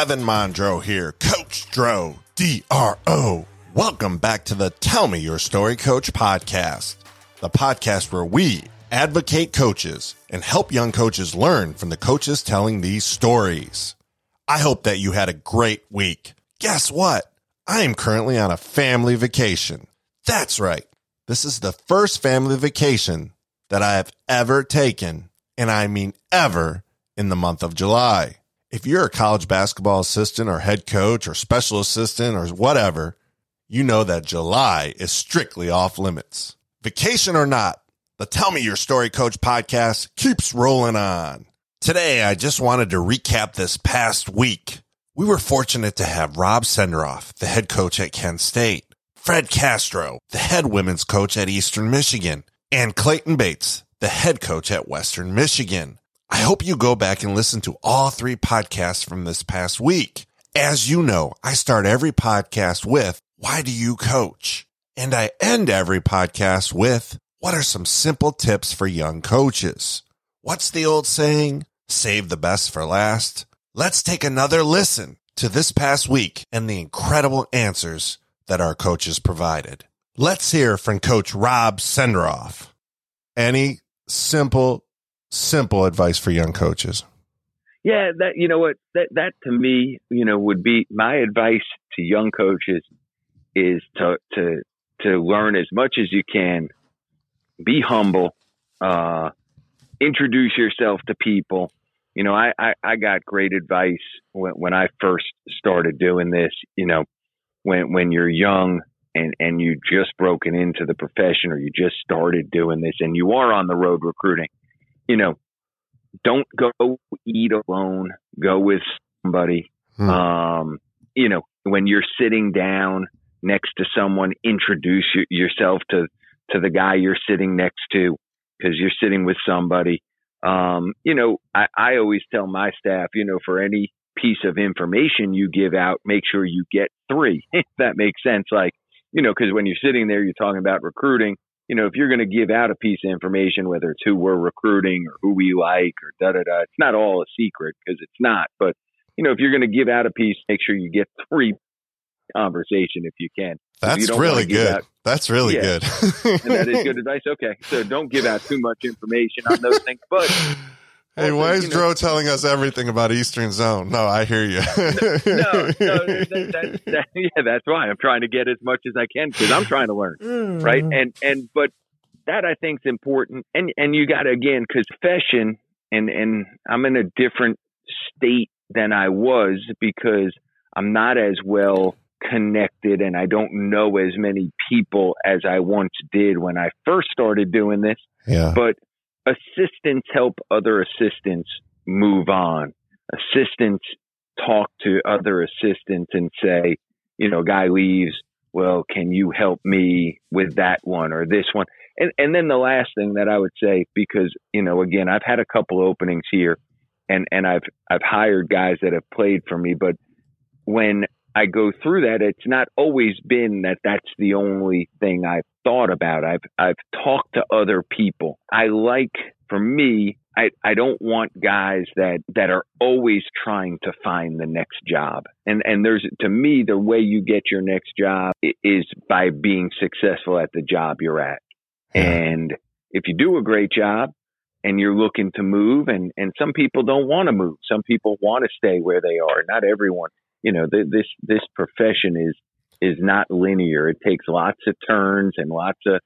Kevin Mondro here, Coach Dro, D R O. Welcome back to the Tell Me Your Story Coach podcast, the podcast where we advocate coaches and help young coaches learn from the coaches telling these stories. I hope that you had a great week. Guess what? I am currently on a family vacation. That's right. This is the first family vacation that I have ever taken, and I mean ever, in the month of July. If you're a college basketball assistant or head coach or special assistant or whatever, you know that July is strictly off limits. Vacation or not, the Tell Me Your Story Coach podcast keeps rolling on. Today, I just wanted to recap this past week. We were fortunate to have Rob Senderoff, the head coach at Kent State, Fred Castro, the head women's coach at Eastern Michigan, and Clayton Bates, the head coach at Western Michigan. I hope you go back and listen to all three podcasts from this past week. As you know, I start every podcast with, why do you coach? And I end every podcast with, what are some simple tips for young coaches? What's the old saying? Save the best for last. Let's take another listen to this past week and the incredible answers that our coaches provided. Let's hear from Coach Rob Senderoff. Any simple, simple advice for young coaches? Yeah, that you know what that that to me, you know, would be my advice to young coaches is to to to learn as much as you can, be humble, uh, introduce yourself to people. You know, I, I, I got great advice when, when I first started doing this. You know, when when you're young and and you just broken into the profession or you just started doing this and you are on the road recruiting, you know, don't go eat alone. Go with somebody. Hmm. Um, you know, when you're sitting down next to someone, introduce yourself to to the guy you're sitting next to because you're sitting with somebody. Um, you know, I, I always tell my staff, you know, for any piece of information you give out, make sure you get three, if that makes sense. Like, you know, because when you're sitting there, you're talking about recruiting. You know, if you're going to give out a piece of information, whether it's who we're recruiting or who we like or da da da, it's not all a secret because it's not. But, you know, if you're going to give out a piece, make sure you get three conversation if you can. That's you really good. Out, That's really yeah, good. and that is good advice. Okay. So don't give out too much information on those things. But Hey, why is Dro telling us everything about Eastern Zone? No, I hear you. no, no, that, that, that, yeah, that's why I'm trying to get as much as I can because I'm trying to learn, mm. right? And and but that I think is important, and and you got to again because profession, and and I'm in a different state than I was because I'm not as well connected and I don't know as many people as I once did when I first started doing this. Yeah. But assistants help other assistants move on. Assistants talk to other assistants and say, you know, guy leaves, well, can you help me with that one or this one? And and then the last thing that I would say, because, you know, again, I've had a couple openings here and, and I've I've hired guys that have played for me, but when I go through that, it's not always been that that's the only thing I've thought about. I've I've talked to other people. I like for me, I, I don't want guys that, that are always trying to find the next job. And and there's to me the way you get your next job is by being successful at the job you're at. And if you do a great job and you're looking to move and and some people don't want to move. Some people want to stay where they are. Not everyone you know, th- this this profession is is not linear. It takes lots of turns and lots of,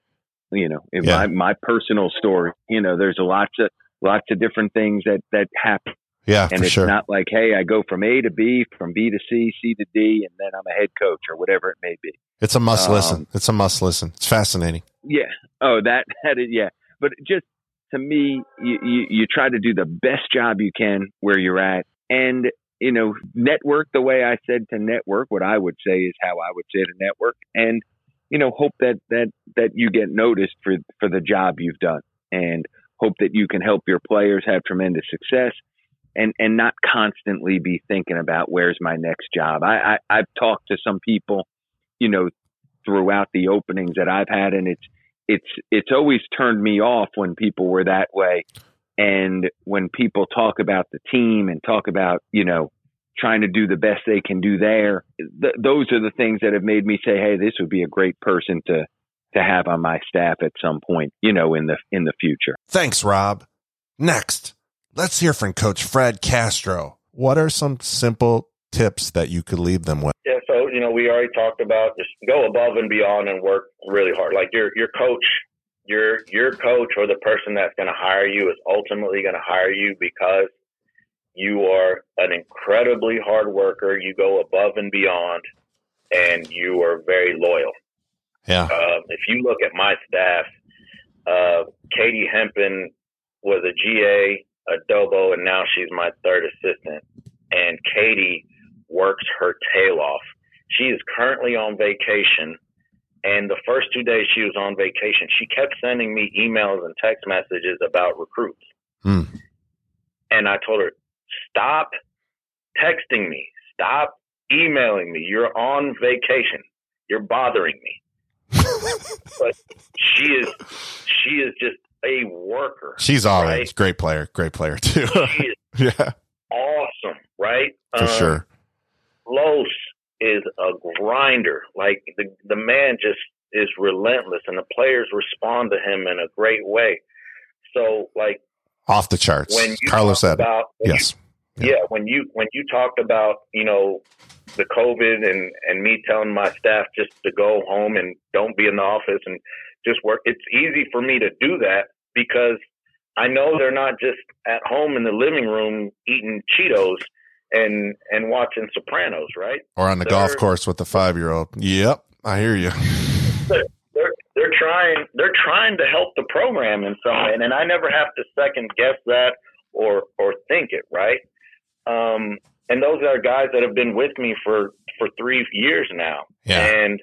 you know, in yeah. my my personal story, you know, there's lots of lots of different things that that happen. Yeah, and it's sure. not like, hey, I go from A to B, from B to C, C to D, and then I'm a head coach or whatever it may be. It's a must um, listen. It's a must listen. It's fascinating. Yeah. Oh, that that is yeah. But just to me, you, you, you try to do the best job you can where you're at, and you know, network the way I said to network. What I would say is how I would say to network, and you know, hope that that that you get noticed for for the job you've done, and hope that you can help your players have tremendous success, and and not constantly be thinking about where's my next job. I, I I've talked to some people, you know, throughout the openings that I've had, and it's it's it's always turned me off when people were that way and when people talk about the team and talk about, you know, trying to do the best they can do there. Th- those are the things that have made me say, "Hey, this would be a great person to to have on my staff at some point, you know, in the in the future." Thanks, Rob. Next, let's hear from Coach Fred Castro. What are some simple tips that you could leave them with? Yeah, so you know, we already talked about just go above and beyond and work really hard. Like your your coach, your your coach or the person that's going to hire you is ultimately going to hire you because you are an incredibly hard worker. You go above and beyond, and you are very loyal. Yeah. Uh, if you look at my staff, uh, Katie Hempen was a GA, Adobo, and now she's my third assistant. And Katie works her tail off. She is currently on vacation. And the first two days she was on vacation, she kept sending me emails and text messages about recruits. Hmm. And I told her, stop texting me, stop emailing me. You're on vacation. You're bothering me. but she is, she is just a worker. She's all right? right. Great player. Great player too. She is yeah, awesome, right? for Um, sure. Los is a grinder. Like the the man just is relentless, and the players respond to him in a great way. So, like Off the charts. when you Carlos said. about Yes. yeah. when you when you talked about you know the COVID and and me telling my staff just to go home and don't be in the office and just work. It's easy for me to do that because I know they're not just at home in the living room eating Cheetos and and watching Sopranos, right? Or on the They're- golf course with the five year old. Yep. I hear you. they're they're trying they're trying to help the program in some way, and, and I never have to second guess that or or think it right. Um, and those are guys that have been with me for for three years now, Yeah. and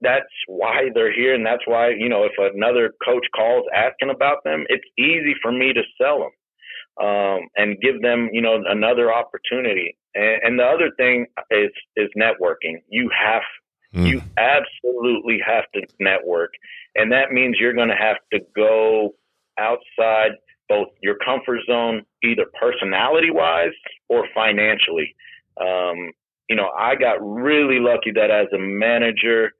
that's why they're here, and that's why you know if another coach calls asking about them, it's easy for me to sell them um, and give them you know another opportunity. And, and the other thing is is networking. You have Mm. you absolutely have to network. And that means you're going to have to go outside both your comfort zone, either personality wise or financially. Um, you know, I got really lucky that as a manager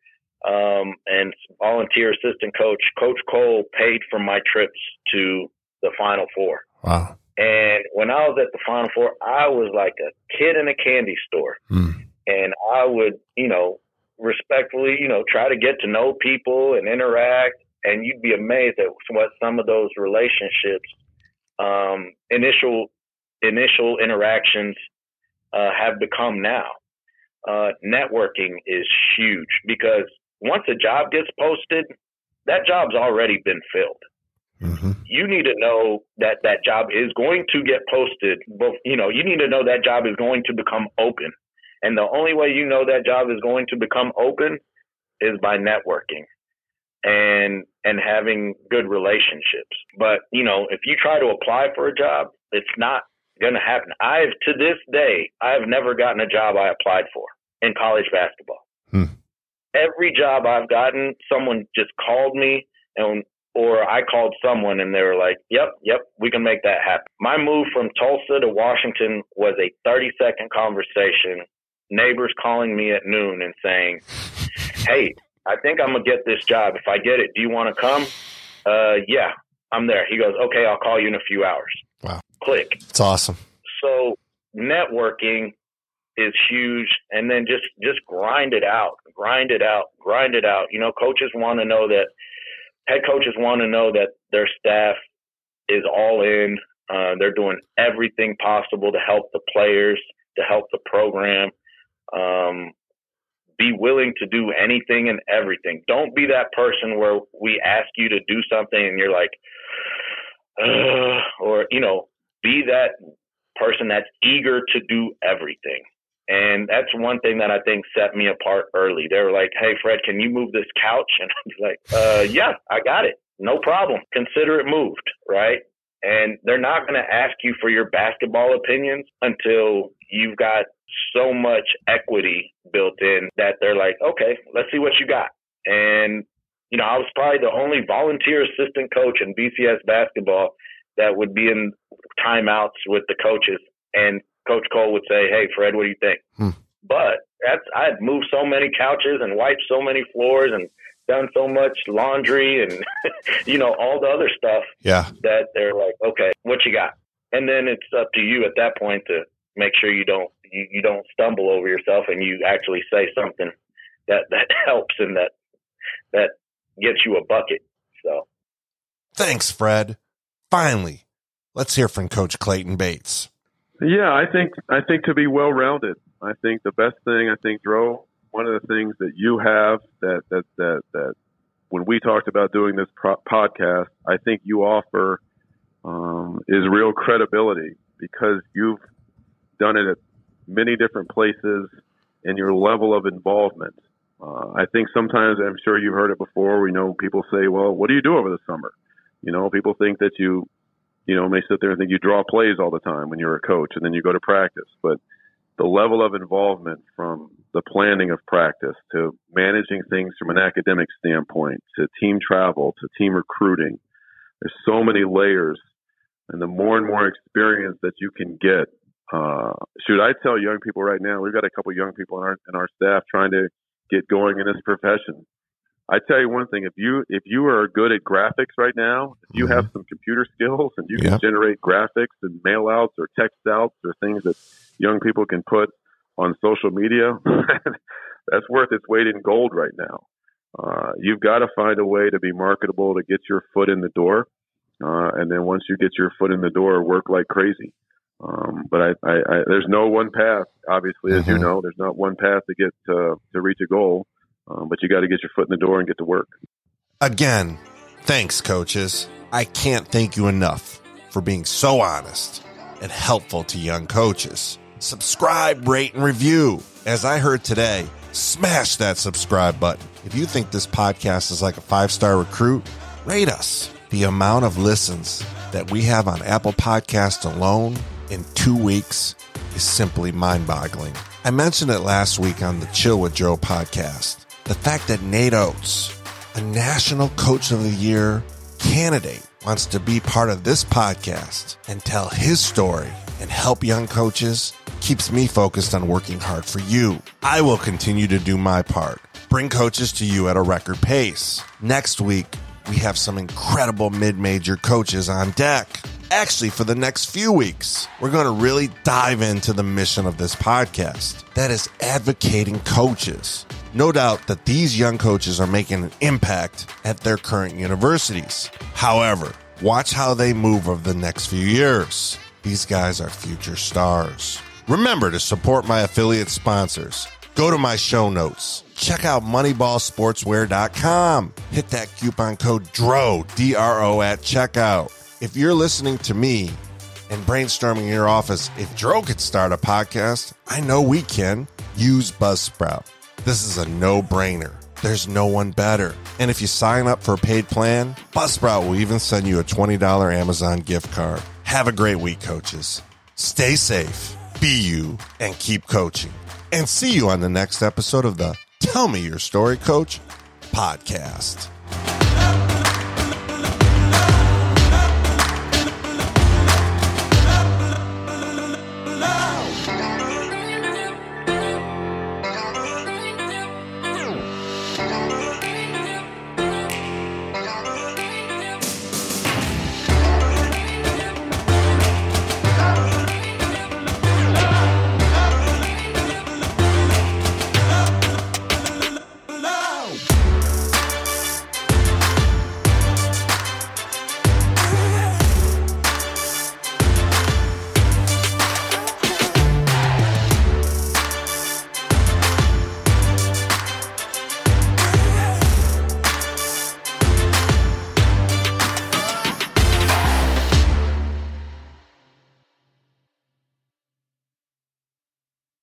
um, and volunteer assistant coach, Coach Cole paid for my trips to the Final Four. Wow. And when I was at the Final Four, I was like a kid in a candy store Mm. and I would, you know, respectfully, you know, try to get to know people and interact. And you'd be amazed at what some of those relationships, um, initial initial interactions, uh, have become now. Uh, networking is huge because once a job gets posted, that job's already been filled hmm you need to know that that job is going to get posted. Both, you know, you need to know that job is going to become open. And the only way you know that job is going to become open is by networking and and having good relationships. But, you know, if you try to apply for a job, it's not going to happen. I've to this day, I've never gotten a job I applied for in college basketball. Hmm. Every job I've gotten, someone just called me and or I called someone and they were like, "Yep, yep, we can make that happen." My move from Tulsa to Washington was a 30-second conversation. Neighbors calling me at noon and saying, "Hey, I think I'm gonna get this job. If I get it, do you want to come?" Uh, yeah, I'm there. He goes, "Okay, I'll call you in a few hours." Wow. Click. It's awesome. So networking is huge and then just just grind it out grind it out grind it out you know coaches want to know that head coaches want to know that their staff is all in. Uh, they're doing everything possible to help the players to help the program. Um, be willing to do anything and everything. Don't be that person where we ask you to do something and you're like or you know be that person that's eager to do everything. And that's one thing that I think set me apart early. They were like, Hey, Fred, can you move this couch? And I was like, uh, yeah, I got it. No problem. Consider it moved. Right. And they're not going to ask you for your basketball opinions until you've got so much equity built in that they're like, okay, let's see what you got. And, you know, I was probably the only volunteer assistant coach in BCS basketball that would be in timeouts with the coaches. And Coach Cole would say, "Hey, Fred, what do you think?" Hmm. But that's I'd moved so many couches and wiped so many floors and done so much laundry and you know all the other stuff Yeah. that they're like, "Okay, what you got?" And then it's up to you at that point to make sure you don't you, you don't stumble over yourself and you actually say something that that helps and that that gets you a bucket. So Thanks, Fred. Finally, let's hear from Coach Clayton Bates. Yeah, I think I think to be well rounded. I think the best thing I think, Dro, one of the things that you have that that that that when we talked about doing this pro- podcast, I think you offer um, is real credibility because you've done it at many different places and your level of involvement. Uh, I think sometimes I'm sure you've heard it before. We know people say, "Well, what do you do over the summer?" You know, people think that you you know, may sit there and think you draw plays all the time when you're a coach and then you go to practice. But the level of involvement from the planning of practice to managing things from an academic standpoint to team travel to team recruiting, there's so many layers. And the more and more experience that you can get, uh, shoot, I tell young people right now, we've got a couple young people in our, in our staff trying to get going in this profession. I tell you one thing: if you if you are good at graphics right now, if you have some computer skills and you can Yep. generate graphics and mail outs or text outs or things that young people can put on social media, that's worth its weight in gold right now. Uh, you've got to find a way to be marketable to get your foot in the door, uh, and then once you get your foot in the door, work like crazy. Um, but I, I, I, there's no one path. Obviously, as you Mhm. know, there's not one path to get uh, to reach a goal. Um, but you got to get your foot in the door and get to work. Again, thanks, coaches. I can't thank you enough for being so honest and helpful to young coaches. Subscribe, rate, and review. As I heard today, smash that subscribe button. If you think this podcast is like a five star recruit, rate us. The amount of listens that we have on Apple Podcast alone in two weeks is simply mind boggling. I mentioned it last week on the Chill with Joe podcast. The fact that Nate Oats, a National Coach of the Year candidate, wants to be part of this podcast and tell his story and help young coaches keeps me focused on working hard for you. I will continue to do my part, bring coaches to you at a record pace. Next week, we have some incredible mid major coaches on deck. Actually, for the next few weeks, we're going to really dive into the mission of this podcast that is advocating coaches. No doubt that these young coaches are making an impact at their current universities. However, watch how they move over the next few years. These guys are future stars. Remember to support my affiliate sponsors. Go to my show notes. Check out moneyballsportswear.com. Hit that coupon code DRO, D-R-O at checkout. If you're listening to me and brainstorming in your office, if Dro could start a podcast, I know we can. Use Buzzsprout. This is a no-brainer. There's no one better. And if you sign up for a paid plan, Buzzsprout will even send you a $20 Amazon gift card. Have a great week, coaches. Stay safe, be you, and keep coaching. And see you on the next episode of the Tell Me Your Story Coach podcast.